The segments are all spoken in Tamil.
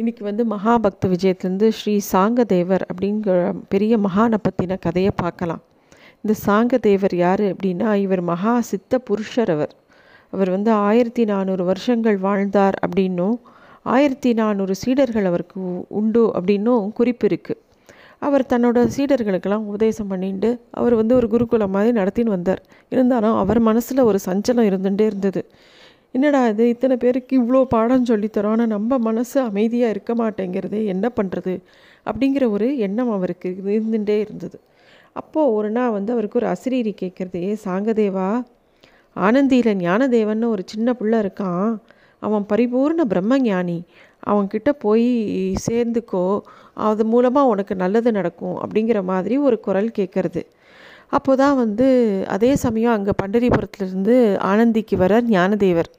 இன்றைக்கி வந்து மகாபக்த விஜயத்துலேருந்து ஸ்ரீ சாங்கதேவர் அப்படிங்கிற பெரிய மகானை பற்றின கதையை பார்க்கலாம். இந்த சாங்கதேவர் யார் அப்படின்னா இவர் மகா சித்த புருஷர் அவர். அவர் வந்து ஆயிரத்தி நானூறு வருஷங்கள் வாழ்ந்தார் அப்படின்னும் ஆயிரத்தி நானூறு சீடர்கள் அவருக்கு உண்டு அப்படின்னும் குறிப்பு இருக்குது அவர் தன்னோட சீடர்களுக்கெல்லாம் உபதேசம் பண்ணிட்டு அவர் வந்து ஒரு குருகுலம் மாதிரி நடத்தின்னு வந்தார். இருந்தாலும் அவர் மனசில் ஒரு சஞ்சலம் இருந்துகிட்டே இருந்தது. என்னடா இது? இத்தனை பேருக்கு இவ்வளோ பாடம் சொல்லித்தரோம் ஆனால் நம்ம மனசு அமைதியாக இருக்க மாட்டேங்கிறது என்ன பண்ணுறது அப்படிங்கிற ஒரு எண்ணம் அவருக்கு இருந்துகிட்டே இருந்தது. அப்போது ஒரு நாள் வந்து அவருக்கு ஒரு அசிரீரி கேட்குறது. ஏ சாங்கதேவா? ஆனந்தியில் ஞானதேவன்னு ஒரு சின்ன பிள்ளை இருக்கான். அவன் பரிபூர்ண பிரம்மஞானி. அவன்கிட்ட போய் சேர்ந்துக்கோ. அது மூலமாக உனக்கு நல்லது நடக்கும். அப்படிங்கிற மாதிரி ஒரு குரல் கேட்குறது. அப்போ தான் வந்து அதே சமயம் அங்கே பண்டரிபுரத்துலேருந்து ஆனந்திக்கு வர ஞானதேவர்.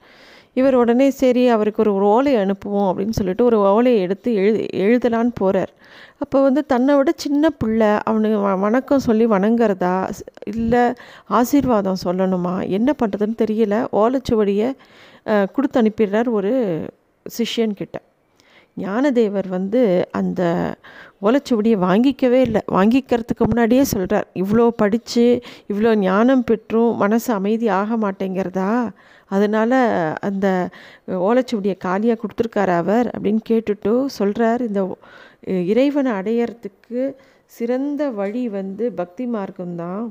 இவர் உடனே சரி அவருக்கு ஒரு ஓலை அனுப்புவோம் அப்படின்னு சொல்லிட்டு ஒரு ஓலையை எடுத்து எழு எழுதலான்னு போகிறார் அப்போ வந்து தன்னை விட சின்ன பிள்ளை அவனுக்கு வ வணக்கம் சொல்லி வணங்குறதா இல்லை ஆசீர்வாதம் சொல்லணுமா என்ன பண்ணுறதுன்னு தெரியல. ஓலைச்சுவடியை கொடுத்து அனுப்பிடுறார் ஒரு சிஷ்யன்கிட்ட ஞானதேவர் வந்து அந்த ஓலைச்சுவடியை வாங்கிக்கவே இல்லை. வாங்கிக்கிறதுக்கு முன்னாடியே சொல்கிறார் இவ்வளோ படித்து இவ்வளோ ஞானம் பெற்றும் மனசு அமைதி ஆக மாட்டேங்கிறதா? அதனால் அந்த ஓலைச்சுவடியை காலியாக கொடுத்துருக்காரு அவர் அப்படின்னு கேட்டுட்டு சொல்கிறார் இந்த இறைவனை அடையிறதுக்கு சிறந்த வழி வந்து பக்தி மார்க்கம்தான்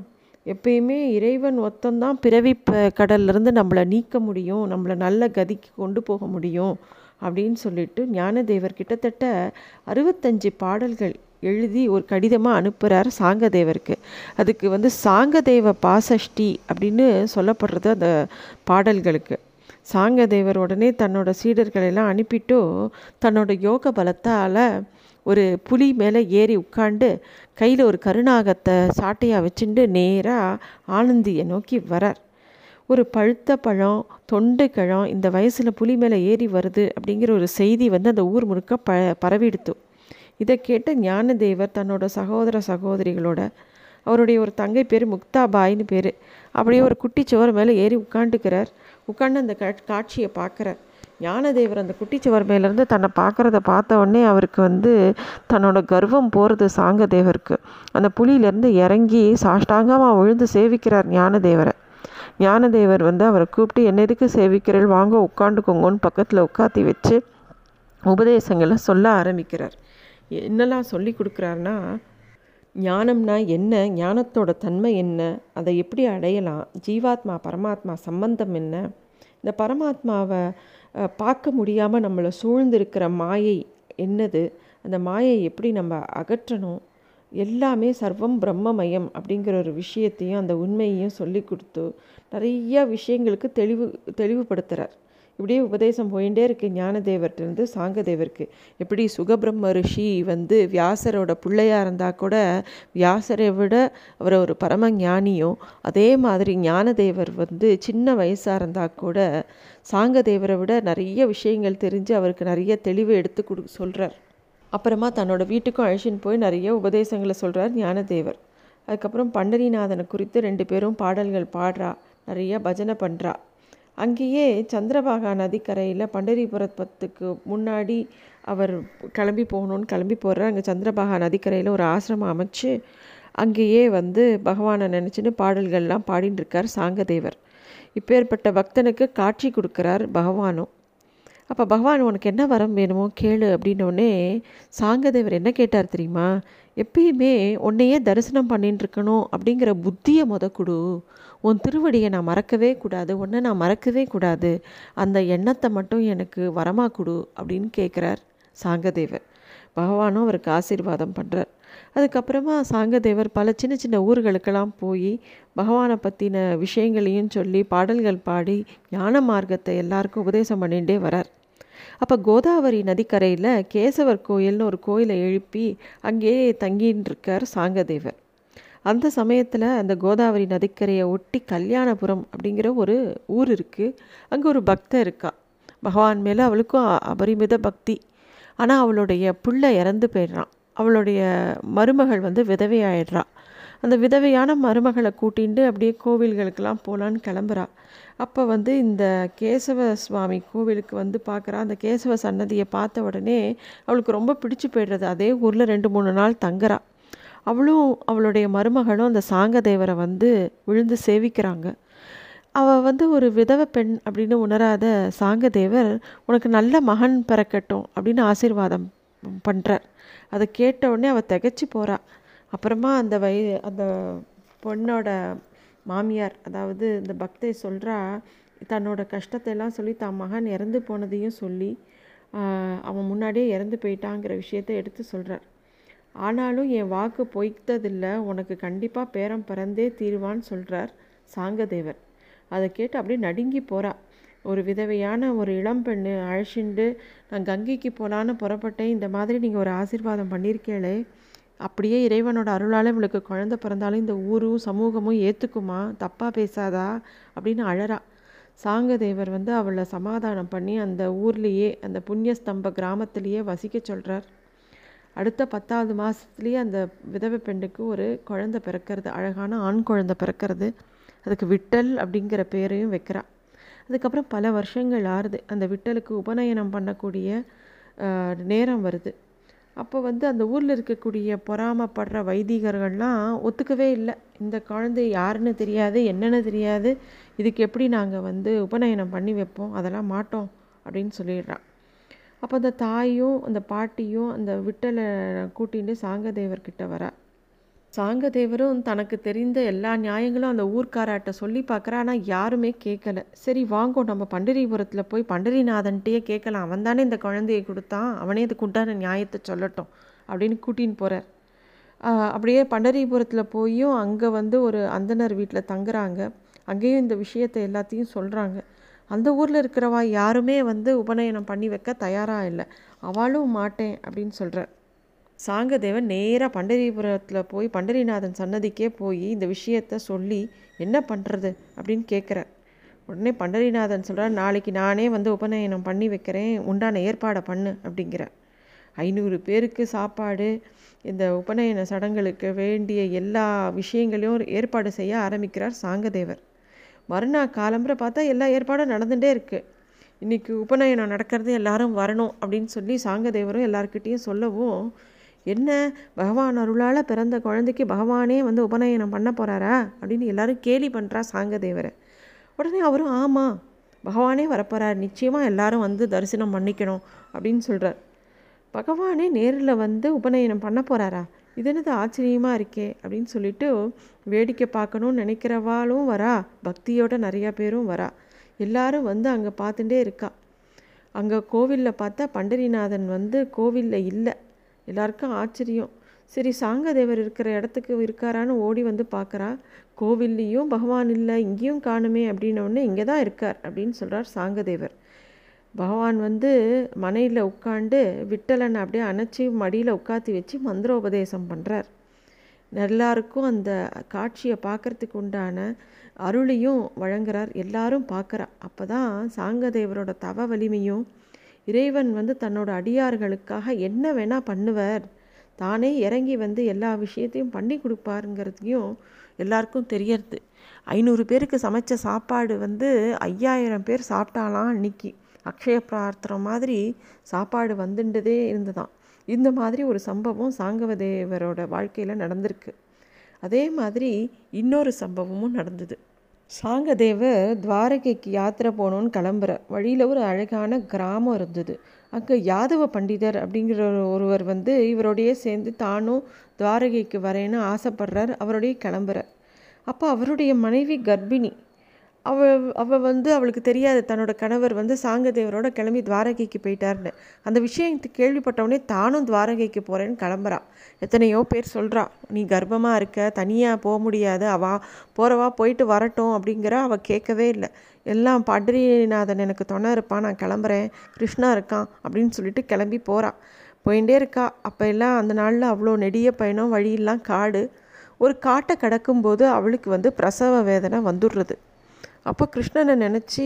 எப்பயுமே இறைவன் ஒத்தந்தான் பிறவி கடல்லேருந்து நம்மளை நீக்க முடியும் நம்மளை நல்ல கதிக்கு கொண்டு போக முடியும். அப்படின்னு சொல்லிட்டு ஞானதேவர் கிட்டத்தட்ட அறுபத்தஞ்சு பாடல்கள் எழுதி ஒரு கடிதமாக அனுப்புகிறார் சாங்கதேவருக்கு. அதுக்கு வந்து சாங்கதேவ பாசஷ்டி அப்படின்னு சொல்லப்படுறது அந்த பாடல்களுக்கு. சாங்கதேவர் உடனே தன்னோட சீடர்களெல்லாம் அனுப்பிட்டு தன்னோட யோக பலத்தால் ஒரு புலி மேலே ஏறி உட்காண்டு கையில் ஒரு கருணாகத்தை சாட்டையாக வச்சுட்டு நேராக ஆனந்தியை நோக்கி வரார். ஒரு பழுத்த பழம் தொண்டு கிழம் இந்த வயசில் புலி மேலே ஏறி வருது அப்படிங்கிற ஒரு செய்தி வந்து அந்த ஊர் முழுக்க ப பரவிடுத்து. இதை கேட்ட ஞானதேவர் தன்னோட சகோதர சகோதரிகளோட அவருடைய ஒரு தங்கை பேர் முக்தாபாயின்னு பேர் அப்படியே ஒரு குட்டி சுவர் மேலே ஏறி உட்காந்துக்கிறார் உட்காந்து அந்த காட்சியை பார்க்குறார். ஞானதேவர் அந்த குட்டிச்சுவர் மேலேருந்து தன்னை பார்க்குறத பார்த்த உடனே அவருக்கு வந்து தன்னோட கர்வம் போகிறது சாங்கதேவருக்கு. அந்த புலியிலேருந்து இறங்கி சாஷ்டாங்கமாக விழுந்து சேவிக்கிறார் ஞானதேவரை. ஞானதேவர் வந்து அவரை கூப்பிட்டு என்ன எதுக்கு சேவிக்கிறீர்கள்? வாங்க உட்காந்துக்கோங்கன்னு பக்கத்தில் உட்காத்தி வச்சு உபதேசங்களை சொல்ல ஆரம்பிக்கிறார். என்னெல்லாம் சொல்லி கொடுக்குறாருன்னா ஞானம்னா என்ன? ஞானத்தோட தன்மை என்ன? அதை எப்படி அடையலாம்? ஜீவாத்மா பரமாத்மா சம்பந்தம் என்ன? இந்த பரமாத்மாவை பார்க்க முடியாமல் நம்மளை சூழ்ந்திருக்கிற மாயை என்னது? அந்த மாயை எப்படி நம்ம அகற்றணும்? எல்லாமே சர்வம் பிரம்மமயம் அப்படிங்கிற ஒரு விஷயத்தையும் அந்த உண்மையையும் சொல்லி கொடுத்து நிறைய விஷயங்களுக்கு தெளிவு தெளிவுபடுத்துகிறார் இப்படியே உபதேசம் போயிட்டே இருக்குது ஞானதேவர்கிட்டருந்து சாங்கதேவருக்கு. எப்படி சுகபிரம்ம ரிஷி வந்து வியாசரோட பிள்ளையாக இருந்தால் கூட வியாசரை விட அவரை ஒரு பரம ஞானியும் அதே மாதிரி ஞானதேவர் வந்து சின்ன வயசாக இருந்தால் கூட சாங்கதேவரை விட நிறைய விஷயங்கள் தெரிஞ்சு அவருக்கு நிறைய தெளிவு எடுத்து கொடு சொல்கிறார் அப்புறமா தன்னோட வீட்டுக்கும் அழைச்சின்னு போய் நிறைய உபதேசங்களை சொல்கிறார் ஞானதேவர். அதுக்கப்புறம் பண்டரிநாதனை குறித்து ரெண்டு பேரும் பாடல்கள் பாடுறா நிறைய பஜனை பண்ணுறா அங்கேயே சந்திரபாகா நதிக்கரையில் பண்டரிபுரத்துக்கு முன்னாடி அவர் கிளம்பி போகணுன்னு கிளம்பி போகிறார் அங்கே சந்திரபாகா நதிக்கரையில் ஒரு ஆசிரமம் அமைச்சு அங்கேயே வந்து பகவானை நினச்சின்னு பாடல்கள்லாம் பாடின்னு இருக்கார் சாங்கதேவர். இப்பேற்பட்ட பக்தனுக்கு காட்சி கொடுக்குறார் பகவானும். அப்போ பகவான் உனக்கு என்ன வரம் வேணுமோ கேளு அப்படின்னோடனே சாங்கதேவர் என்ன கேட்டார் தெரியுமா? எப்பயுமே உன்னையே தரிசனம் பண்ணிட்டு இருக்கணும் அப்படிங்கிற புத்தியை முத கொடு. உன் திருவடியை நான் மறக்கவே கூடாது உன்னை நான் மறக்கவே கூடாது. அந்த எண்ணத்தை மட்டும் எனக்கு வரமாக கொடு அப்படின்னு கேட்குறார் சாங்கதேவர். பகவானும் அவருக்கு ஆசீர்வாதம் பண்ணுறார் அதுக்கப்புறமா சாங்கதேவர் பல சின்ன சின்ன ஊர்களுக்கெல்லாம் போய் பகவானை பற்றின விஷயங்களையும் சொல்லி பாடல்கள் பாடி ஞான மார்க்கத்தை எல்லாருக்கும் உபதேசம் பண்ணிகிட்டே வரார். அப்போ கோதாவரி நதிக்கரையில் கேசவர் கோயில்னு ஒரு கோயிலை எழுப்பி அங்கேயே தங்கின்னு இருக்கார் சாங்கதேவர். அந்த சமயத்தில் அந்த கோதாவரி நதிக்கரையை ஒட்டி கல்யாணபுரம் அப்படிங்கிற ஒரு ஊர் இருக்குது அங்கே ஒரு பக்தர் இருக்கா. பகவான் மேலே அவளுக்கும் அபரிமித பக்தி. ஆனால் அவளுடைய பிள்ளை இறந்து போயிடுறான். அவளுடைய மருமகள் வந்து விதவையாயிடுறா. அந்த விதவையான மருமகளை கூட்டிண்டு அப்படியே கோவில்களுக்கெல்லாம் போகலான்னு கிளம்புறா. அப்போ வந்து இந்த கேசவ சுவாமி கோவிலுக்கு வந்து பார்க்குறா அந்த கேசவ சன்னதியை பார்த்த உடனே அவளுக்கு ரொம்ப பிடிச்சு போயிடுறது. அதே ஊரில் ரெண்டு மூணு நாள் தங்குறா. அவளும் அவளுடைய மருமகளும் அந்த சாங்கதேவரை வந்து விழுந்து சேவிக்கிறாங்க. அவள் வந்து ஒரு விதவை பெண் அப்படின்னு உணராத சாங்கதேவர் உனக்கு நல்ல மகன் பிறக்கட்டும் அப்படின்னு ஆசீர்வாதம் பண்ணுறார் அதை கேட்ட உடனே அவள் திகச்சு போகிறா அப்புறமா அந்த வய அந்த பொண்ணோட மாமியார் அதாவது இந்த பக்தை சொல்கிறா தன்னோட கஷ்டத்தை எல்லாம் சொல்லி தான் மகன் இறந்து போனதையும் சொல்லி அவன் முன்னாடியே இறந்து போயிட்டாங்கிற விஷயத்த எடுத்து சொல்கிறார் ஆனாலும் என் வாக்கு பொய்த்ததில்லை உனக்கு கண்டிப்பாக பேரம் பிறந்தே தீருவான்னு சொல்கிறார் சாங்கதேவர். அதை கேட்டு அப்படியே நடுங்கி போகிறாள் ஒரு விதவையான ஒரு இளம் பெண்ணு அழைச்சிண்டு நான் கங்கைக்கு போகலான்னு புறப்பட்டேன். இந்த மாதிரி நீங்கள் ஒரு ஆசீர்வாதம் பண்ணியிருக்கேளே அப்படியே இறைவனோட அருளால் இவளுக்கு குழந்தை பிறந்தாலும் இந்த ஊரும் சமூகமும் ஏற்றுக்குமா தப்பாக பேசாதா? அப்படின்னு அழறா. சாங்கதேவர் வந்து அவளை சமாதானம் பண்ணி அந்த ஊர்லேயே அந்த புண்ணியஸ்தம்ப கிராமத்திலேயே வசிக்க சொல்கிறார் அடுத்த பத்தாவது மாதத்துலேயே அந்த விதவை பெண்ணுக்கு ஒரு குழந்தை பிறக்கிறது அழகான ஆண் குழந்தை பிறக்கிறது. அதுக்கு விட்டல் அப்படிங்கிற பேரையும் வைக்கிறாள் அதுக்கப்புறம் பல வருஷங்கள் ஆறுது. அந்த விட்டலுக்கு உபநயனம் பண்ணக்கூடிய நேரம் வருது. அப்போ வந்து அந்த ஊரில் இருக்கக்கூடிய பொறாமப்படுற வைதிகர்கள்லாம் ஒத்துக்கவே இல்லை. இந்த குழந்தை யாருன்னு தெரியாது என்னென்னு தெரியாது இதுக்கு எப்படி நாங்கள் வந்து உபநயனம் பண்ணி வைப்போம் அதெல்லாம் மாட்டோம் அப்படின்னு சொல்லிடுறான். அப்போ அந்த தாயும் அந்த பாட்டியும் அந்த விட்டலை கூட்டிகிட்டு சாங்கதேவர்கிட்ட வரா. சாங்கதேவரும் தனக்கு தெரிந்த எல்லா நியாயங்களும் அந்த ஊர்க்காராட்ட சொல்லி பார்க்குறா ஆனால் யாருமே கேட்கல சரி வாங்கோ நம்ம பண்டரிபுரத்தில் போய் பண்டரிநாதன்ட்டையே கேட்கலாம் அவன் தானே இந்த குழந்தையை கொடுத்தான். அவனே அதுக்கு உண்டான நியாயத்தை சொல்லட்டும் அப்படின்னு கூட்டின்னு போகிறார் அப்படியே பண்டரிபுரத்தில் போயும் அங்கே வந்து ஒரு அந்தனர் வீட்டில் தங்குறாங்க. அங்கேயும் இந்த விஷயத்தை எல்லாத்தையும் சொல்கிறாங்க அந்த ஊரில் இருக்கிறவா யாருமே வந்து உபநயனம் பண்ணி வைக்க தயாராக இல்லை. அவளும் மாட்டேன் அப்படின்னு சொல்கிறார் சாங்கதேவன் நேராக பண்டரிபுரத்தில் போய் பண்டரிநாதன் சன்னதிக்கே போய் இந்த விஷயத்த சொல்லி என்ன பண்ணுறது அப்படின்னு கேட்குறார் உடனே பண்டரிநாதன் சொல்கிறார் நாளைக்கு நானே வந்து உபநயனம் பண்ணி வைக்கிறேன் உண்டான ஏற்பாடை பண்ணு அப்படிங்கிறார். ஐநூறு பேருக்கு சாப்பாடு இந்த உபநயன சடங்களுக்கு வேண்டிய எல்லா விஷயங்களையும் ஏற்பாடு செய்ய ஆரம்பிக்கிறார் சாங்கதேவர். மறுநாள் காலம்புரை பார்த்தா எல்லா ஏற்பாடும் நடந்துகிட்டே இருக்குது இன்றைக்கி உபநயனம் நடக்கிறது எல்லாரும் வரணும் அப்படின்னு சொல்லி சாங்கதேவரும் எல்லாருக்கிட்டேயும் சொல்லவும் என்ன பகவான் அருளால் பிறந்த குழந்தைக்கு பகவானே வந்து உபநயனம் பண்ண போகிறாரா அப்படின்னு எல்லாரும் கேலி பண்ணுறா சாங்கதேவரை. உடனே அவரும் ஆமாம் பகவானே வரப்போகிறார் நிச்சயமாக எல்லாரும் வந்து தரிசனம் பண்ணிக்கணும் அப்படின்னு சொல்கிறார் பகவானே நேரில் வந்து உபநயனம் பண்ண போகிறாரா இது என்னது ஆச்சரியமாக இருக்கே அப்படின்னு சொல்லிட்டு வேடிக்கை பார்க்கணும்னு நினைக்கிறவாளும் வரா பக்தியோட நிறையா பேரும் வரா. எல்லாரும் வந்து அங்கே பார்த்துட்டே இருக்கா. அங்கே கோவிலில் பார்த்தா பண்டரிநாதன் வந்து கோவிலில் இல்லை. எல்லாருக்கும் ஆச்சரியம். சரி சாங்கதேவர் இருக்கிற இடத்துக்கு இருக்காரான்னு ஓடி வந்து பார்க்குறா. கோவில்லையும் பகவான் இல்லை இங்கேயும் காணுமே அப்படின்னோடனே இங்கே தான் இருக்கார் அப்படின்னு சொல்கிறார் சாங்கதேவர். பகவான் வந்து மனையில் உட்காண்டு விட்டலனை அப்படியே அணைச்சி மடியில் உட்காத்தி வச்சு மந்திரோபதேசம் பண்ணுறார் எல்லாருக்கும் அந்த காட்சியை பார்க்கறதுக்கு உண்டான அருளையும் வழங்குறார். எல்லாரும் பார்க்குறா. அப்போ தான் சாங்கதேவரோட தவ வலிமையும் இறைவன் வந்து தன்னோட அடியார்களுக்காக என்ன வேணால் பண்ணுவார். தானே இறங்கி வந்து எல்லா விஷயத்தையும் பண்ணி கொடுப்பாருங்கிறதையும் எல்லாருக்கும் தெரியறது. ஐநூறு பேருக்கு சமைச்ச சாப்பாடு வந்து ஐயாயிரம் பேர் சாப்பிட்டாலாம் அன்னைக்கு அக்ஷய பிரார்த்தனை மாதிரி சாப்பாடு வந்துட்டதே இருந்ததாம் இந்த மாதிரி ஒரு சம்பவம் சாங்கவதேவரோட வாழ்க்கையில் நடந்திருக்கு. அதே மாதிரி இன்னொரு சம்பவமும் நடந்தது. சாங்கதேவர் துவாரகைக்கு யாத்திரை போகணுன்னு கிளம்புற. வழியில் ஒரு அழகான கிராமம் இருந்தது. அங்கே யாதவ பண்டிதர் அப்படிங்கிற ஒருவர் வந்து இவரோடையே சேர்ந்து தானும் துவாரகைக்கு வரேன்னு ஆசைப்படுறார். அவருடைய கிளம்புறார் அப்போ அவருடைய மனைவி கர்ப்பிணி. அவ அவள் வந்து அவளுக்கு தெரியாது. தன்னோட கணவர் வந்து சாங்கதேவரோட கிளம்பி துவாரகைக்கு போயிட்டாருன்னு. அந்த விஷயத்தை கேள்விப்பட்டவொடனே தானும் துவாரகைக்கு போகிறேன்னு கிளம்புறா. எத்தனையோ பேர் சொல்கிறா நீ கர்ப்பமாக இருக்க தனியாக போக முடியாது. அவா போகிறவா போயிட்டு வரட்டும் அப்படிங்கிற அவள் கேட்கவே இல்லை. எல்லாம் பட்ரிநாதன் எனக்கு துணை இருப்பான். நான் கிளம்புறேன். கிருஷ்ணா இருக்கான் அப்படின்னு சொல்லிட்டு கிளம்பி போகிறான் போயிட்டே இருக்கா. அப்போ எல்லாம் அந்த நாளில் அவ்வளோ நெடிய பயணம் வழியெல்லாம் காடு. ஒரு காட்டை கடக்கும்போது அவளுக்கு வந்து பிரசவ வேதனை வந்துடுறது. அப்போ கிருஷ்ணனை நினச்சி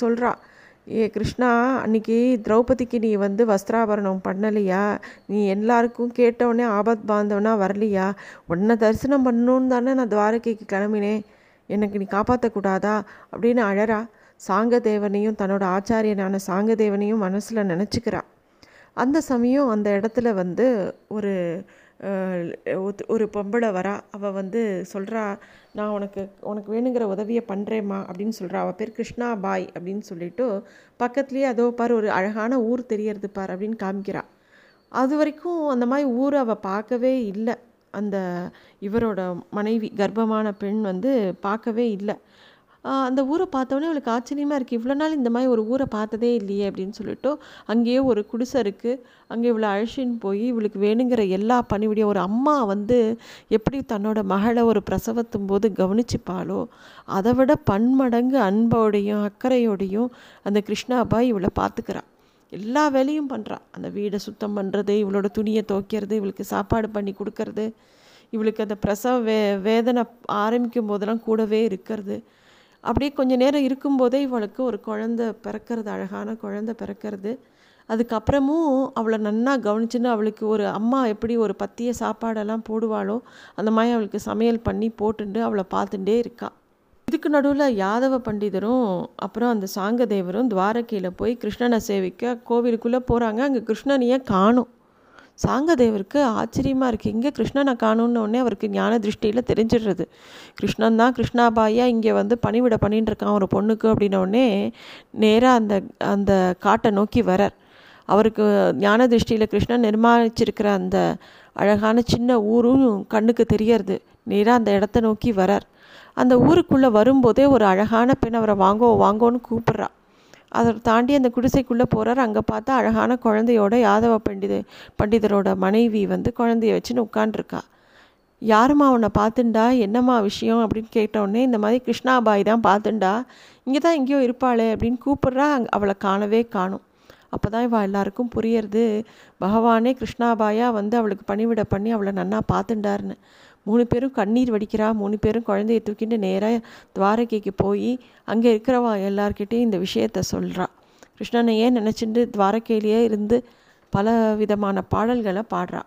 சொல்கிறா ஏ கிருஷ்ணா அன்னைக்கு திரௌபதிக்கு நீ வந்து வஸ்திராபரணம் பண்ணலையா? நீ எல்லாருக்கும் கேட்டவொடனே ஆபத் பாந்தவனா வரலையா? உன்னை தரிசனம் பண்ணணுன்னு தானே நான் துவாரகைக்கு கிளம்பினேன். எனக்கு நீ காப்பாற்றக்கூடாதா அப்படின்னு அழறா. சாங்கதேவனையும் தன்னோட ஆச்சாரியனான சாங்கதேவனையும் மனசில் நினச்சிக்கிறா. அந்த சமயம் அந்த இடத்துல வந்து ஒரு ஒரு பொம்பளை வரா அவள் வந்து சொல்கிறா நான் உனக்கு உனக்கு வேணுங்கிற உதவியை பண்ணுறேம்மா அப்படின்னு சொல்கிறா அவள் பேர் கிருஷ்ணா பாய் அப்படின்னு சொல்லிட்டு பக்கத்துலேயே அதோ பார் ஒரு அழகான ஊர் தெரியறது பார் அப்படின்னு காமிக்கிறா. அது வரைக்கும் அந்த மாதிரி ஊரை அவள் பார்க்கவே இல்லை. அந்த இவரோட மனைவி கர்ப்பமான பெண் வந்து பார்க்கவே இல்லை. அந்த ஊரை பார்த்தோன்னே அவளுக்கு ஆச்சரியமாக இருக்குது இவ்வளோ நாள் இந்த மாதிரி ஒரு ஊரை பார்த்ததே இல்லையே அப்படின்னு சொல்லிட்டு அங்கேயே ஒரு குடிசை இருக்குது அங்கே இவ்வளோ அழிச்சின்னு போய் இவளுக்கு வேணுங்கிற எல்லா பணிவிடையும் ஒரு அம்மா வந்து எப்படி தன்னோட மகளை ஒரு பிரசவத்தும் போது கவனிச்சுப்பாளோ அதை விட பன்மடங்கு அன்போடையும் அக்கறையோடையும் அந்த கிருஷ்ணாபாய் இவளை பார்த்துக்கிறா. எல்லா வேலையும் பண்ணுறா அந்த வீடை சுத்தம் பண்ணுறது இவளோட துணியை துவைக்கிறது இவளுக்கு சாப்பாடு பண்ணி கொடுக்கறது இவளுக்கு அந்த பிரசவ வே வேதனை ஆரம்பிக்கும் போதெல்லாம் கூடவே இருக்கிறது. அப்படியே கொஞ்சம் நேரம் இருக்கும்போதே இவளுக்கு ஒரு குழந்தை பிறக்கிறது அழகான குழந்தை பிறக்கிறது. அதுக்கப்புறமும் அவளை நன்னா கவனிச்சுன்னு அவளுக்கு ஒரு அம்மா எப்படி ஒரு பத்திய சாப்பாடெல்லாம் போடுவாளோ அந்த மாதிரி அவளுக்கு சமையல் பண்ணி போட்டுண்டு அவளை பார்த்துட்டே இருக்கா. இதுக்கு நடுவில் யாதவ பண்டிதரும் அப்புறம் அந்த சாங்கதேவரும் துவாரகையில் போய் கிருஷ்ணனை சேவிக்க கோவிலுக்குள்ளே போகிறாங்க அங்கே கிருஷ்ணனையே காணும். சாங்கதேவருக்கு ஆச்சரியமாக இருக்குது இங்கே கிருஷ்ணனை காணும்னு உடனே அவருக்கு ஞான திருஷ்டியில் தெரிஞ்சிடுறது. கிருஷ்ணன் தான் கிருஷ்ணாபாயா இங்கே வந்து பணிவிட பண்ணிட்டு இருக்கான் ஒரு பொண்ணுக்கு அப்படின்னோடனே நேராக அந்த அந்த காட்டை நோக்கி வரார் அவருக்கு ஞான திருஷ்டியில் கிருஷ்ணன் நிர்மாணிச்சிருக்கிற அந்த அழகான சின்ன ஊரும் கண்ணுக்கு தெரியறது. நேராக அந்த இடத்த நோக்கி வரார் அந்த ஊருக்குள்ளே வரும்போதே ஒரு அழகான பெண் அவரை வாங்கோ வாங்கோன்னு கூப்பிட்றா. அதை தாண்டி அந்த குடிசைக்குள்ளே போகிறார் அங்கே பார்த்தா அழகான குழந்தையோட யாதவ பண்டித பண்டிதரோட மனைவி வந்து குழந்தைய வச்சுன்னு உட்காண்டிருக்கா யாரும்மா உன்னை பார்த்துண்டா? என்னம்மா விஷயம்? அப்படின்னு கேட்டோடனே இந்த மாதிரி கிருஷ்ணாபாய் தான் பார்த்துண்டா. இங்கே தான் எங்கேயோ இருப்பாளே அப்படின்னு கூப்பிட்றா. அங்கே அவளை காணவே காணும். அப்போ தான் இவள் எல்லாருக்கும் புரியறது. பகவானே கிருஷ்ணாபாயாக வந்து அவளுக்கு பணிவிட பண்ணி அவளை நன்னா பார்த்துண்டாருன்னு. மூணு பேரும் கண்ணீர் வடிக்கிறா மூணு பேரும் குழந்தைய தூக்கிட்டு நேராக துவாரகைக்கு போய் அங்கே இருக்கிறவா எல்லார்கிட்டேயும் இந்த விஷயத்த சொல்கிறா கிருஷ்ணனை ஏன் நினச்சிட்டு துவாரகையிலேயே இருந்து பல விதமான பாடல்களை பாடுறா.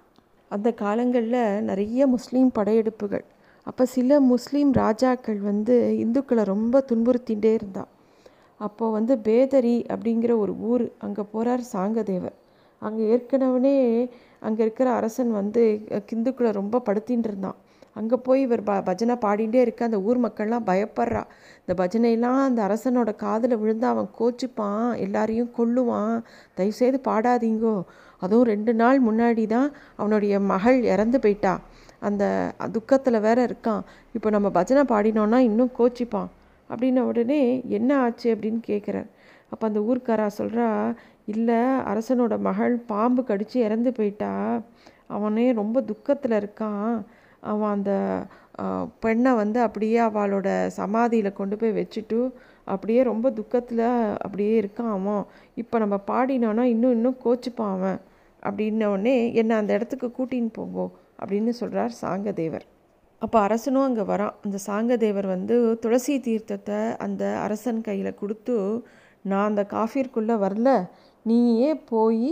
அந்த காலங்களில் நிறைய முஸ்லீம் படையெடுப்புகள். அப்போ சில முஸ்லீம் ராஜாக்கள் வந்து இந்துக்களை ரொம்ப துன்புறுத்திகிட்டே இருந்தா. அப்போது வந்து பேதரி அப்படிங்கிற ஒரு ஊர் அங்கே போகிறார் சாங்கதேவர். அங்கே ஏற்கனவே அங்கே இருக்கிற அரசன் வந்து இந்துக்களை ரொம்ப படுத்தின்னு இருந்தான். அங்கே போய் இவர் ப பஜனை பாடிகிட்டே இருக்க அந்த ஊர் மக்கள்லாம் பயப்படுறா. இந்த பஜனையெல்லாம் அந்த அரசனோட காதில் விழுந்து அவன் கோச்சிப்பான் எல்லாரையும் கொல்லுவான். தயவுசெய்து பாடாதீங்கோ. அதுவும் ரெண்டு நாள் முன்னாடி தான் அவனுடைய மகள் இறந்து போயிட்டா. அந்த துக்கத்தில் வேற இருக்கான். இப்போ நம்ம பஜனை பாடினோன்னா இன்னும் கோச்சிப்பான். அப்படின்ன உடனே என்ன ஆச்சு அப்படின்னு கேட்குறார் அப்போ அந்த ஊர்க்காரா சொல்கிறா இல்லை அரசனோட மகள் பாம்பு கடித்து இறந்து போயிட்டா. அவனே ரொம்ப துக்கத்தில் இருக்கான். அவன் அந்த பெண்ணை வந்து அப்படியே அவளோட சமாதியில் கொண்டு போய் வச்சுட்டு அப்படியே ரொம்ப துக்கத்தில் அப்படியே இருக்கான் அவன். இப்போ நம்ம பாடினோன்னா இன்னும் இன்னும் கோச்சுப்பான் அவன். அப்படின்னோடனே என்னை அந்த இடத்துக்கு கூட்டின்னு போங்கோ அப்படின்னு சொல்கிறார் சாங்கதேவர். அப்போ அரசனும் அங்கே வரான். அந்த சாங்கதேவர் வந்து துளசி தீர்த்தத்தை அந்த அரசன் கையில் கொடுத்து நான் அந்த காஃபிற்குள்ளே வரல. நீயே போய்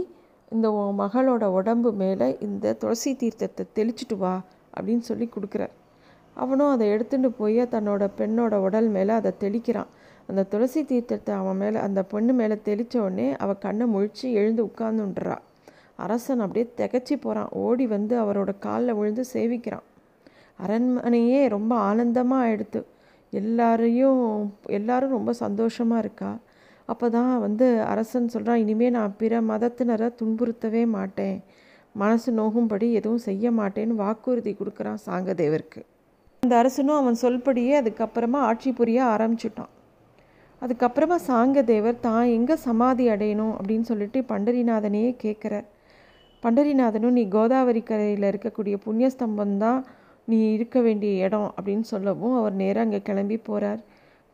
இந்த உன் மகளோட உடம்பு மேலே இந்த துளசி தீர்த்தத்தை தெளிச்சிட்டு வா. அப்படின்னு சொல்லி கொடுக்குறார். அவனும் அதை எடுத்துகிட்டு போய் தன்னோட பெண்ணோட உடல் மேலே அதை தெளிக்கிறான். அந்த துளசி தீர்த்தத்தை அவன் மேலே அந்த பொண்ணு மேலே தெளித்த உடனே அவள் கண்ணை முழிச்சு எழுந்து உட்கார்ந்துன்றா அரசன் அப்படியே திகச்சி போகிறான் ஓடி வந்து அவரோட காலில் விழுந்து சேவிக்கிறான். அரண்மனையே ரொம்ப ஆனந்தமாக ஆயிடுத்து. எல்லாரையும் எல்லாரும் ரொம்ப சந்தோஷமாக இருக்கா? அப்போ தான் வந்து அரசன் சொல்கிறான் இனிமேல் நான் பிற மதத்தினரை துன்புறுத்தவே மாட்டேன். மனசு நோகும்படி எதுவும் செய்ய மாட்டேன்னு வாக்குறுதி கொடுக்குறான் சாங்கதேவருக்கு. அந்த அரசனும் அவன் சொல்படியே அதுக்கப்புறமா ஆட்சி புரிய ஆரம்பிச்சுட்டான். அதுக்கப்புறமா சாங்கதேவர் தான் எங்கே சமாதி அடையணும்? அப்படின்னு சொல்லிட்டு பண்டரிநாதனையே கேட்குறார் பண்டரிநாதனும் நீ கோதாவரி கரையில் இருக்கக்கூடிய புண்ணியஸ்தம்பம் தான் நீ இருக்க வேண்டிய இடம் அப்படின்னு சொல்லவும் அவர் நேராக அங்கே கிளம்பி போகிறார்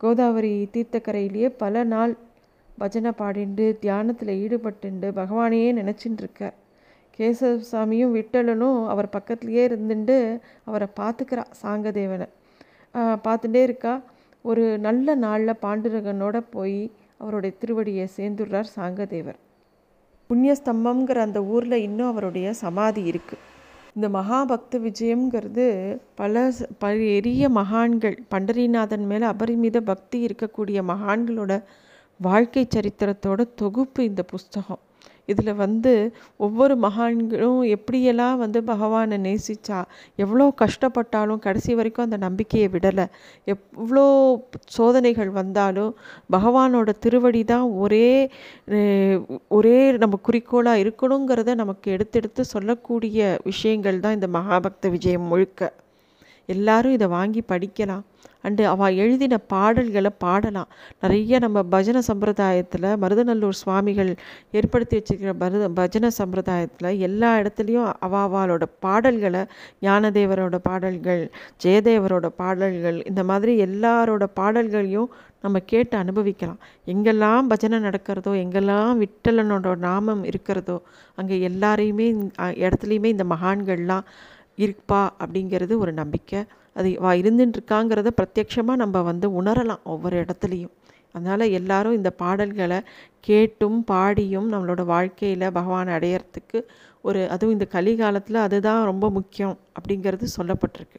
கோதாவரி தீர்த்தக்கரையிலேயே பல நாள் பஜனை பாடிண்டு தியானத்தில் ஈடுபட்டுண்டு பகவானையே நினச்சின்னு இருக்கார். கேசவசாமியும் விட்டலனும் அவர் பக்கத்துலேயே இருந்துட்டு அவரை பார்த்துக்கிறா சாங்கதேவனை. பார்த்துட்டே இருக்கா. ஒரு நல்ல நாளில் பாண்டுரகனோட போய் அவருடைய திருவடியை சேர்ந்துடுறார் சாங்கதேவர். புண்ணியஸ்தம்பம்ங்கிற அந்த ஊரில் இன்னும் அவருடைய சமாதி இருக்குது இந்த மகாபக்த விஜயம்ங்கிறது பல பெரிய மகான்கள் பண்டரிநாதன் மேலே அபரிமித பக்தி இருக்கக்கூடிய மகான்களோட வாழ்க்கை சரித்திரத்தோட தொகுப்பு இந்த புஸ்தகம். இதில் வந்து ஒவ்வொரு மகான்களும் எப்படியெல்லாம் வந்து பகவானை நேசித்தா எவ்வளோ கஷ்டப்பட்டாலும் கடைசி வரைக்கும் அந்த நம்பிக்கையை விடலை. எவ்வளோ சோதனைகள் வந்தாலும் பகவானோட திருவடி தான் ஒரே ஒரே நம்ம குறிக்கோளாக இருக்கணுங்கிறத நமக்கு எடுத்தெடுத்து சொல்லக்கூடிய விஷயங்கள் தான் இந்த மகாபக்த விஜயம் முழுக்க. எல்லாரும் இதை வாங்கி படிக்கலாம். அண்டு அவள் எழுதின பாடல்களை பாடலாம். நிறைய நம்ம பஜனை சம்பிரதாயத்தில் மருதநல்லூர் சுவாமிகள் ஏற்படுத்தி வச்சுருக்கிற மருத பஜனை சம்பிரதாயத்தில் எல்லா இடத்துலையும் அவாவாலோட பாடல்களை ஞானதேவரோட பாடல்கள் ஜெயதேவரோட பாடல்கள் இந்த மாதிரி எல்லாரோட பாடல்களையும் நம்ம கேட்டு அனுபவிக்கலாம். எங்கெல்லாம் பஜனை நடக்கிறதோ எங்கெல்லாம் விட்டலனோட நாமம் இருக்கிறதோ அங்கே எல்லாரையுமே இடத்துலையுமே இந்த மகான்கள்லாம் இருப்பா அப்படிங்கிறது ஒரு நம்பிக்கை. அது வா இருந்துட்டுருக்காங்கிறத பிரத்யட்சமாக நம்ம வந்து உணரலாம் ஒவ்வொரு இடத்துலையும். அதனால் எல்லாரும் இந்த பாடல்களை கேட்டும் பாடியும் நம்மளோட வாழ்க்கையில் பகவான் அடையிறதுக்கு ஒரு அதுவும் இந்த கலிகாலத்தில் அதுதான் ரொம்ப முக்கியம் அப்படிங்கிறது சொல்லப்பட்டிருக்கு.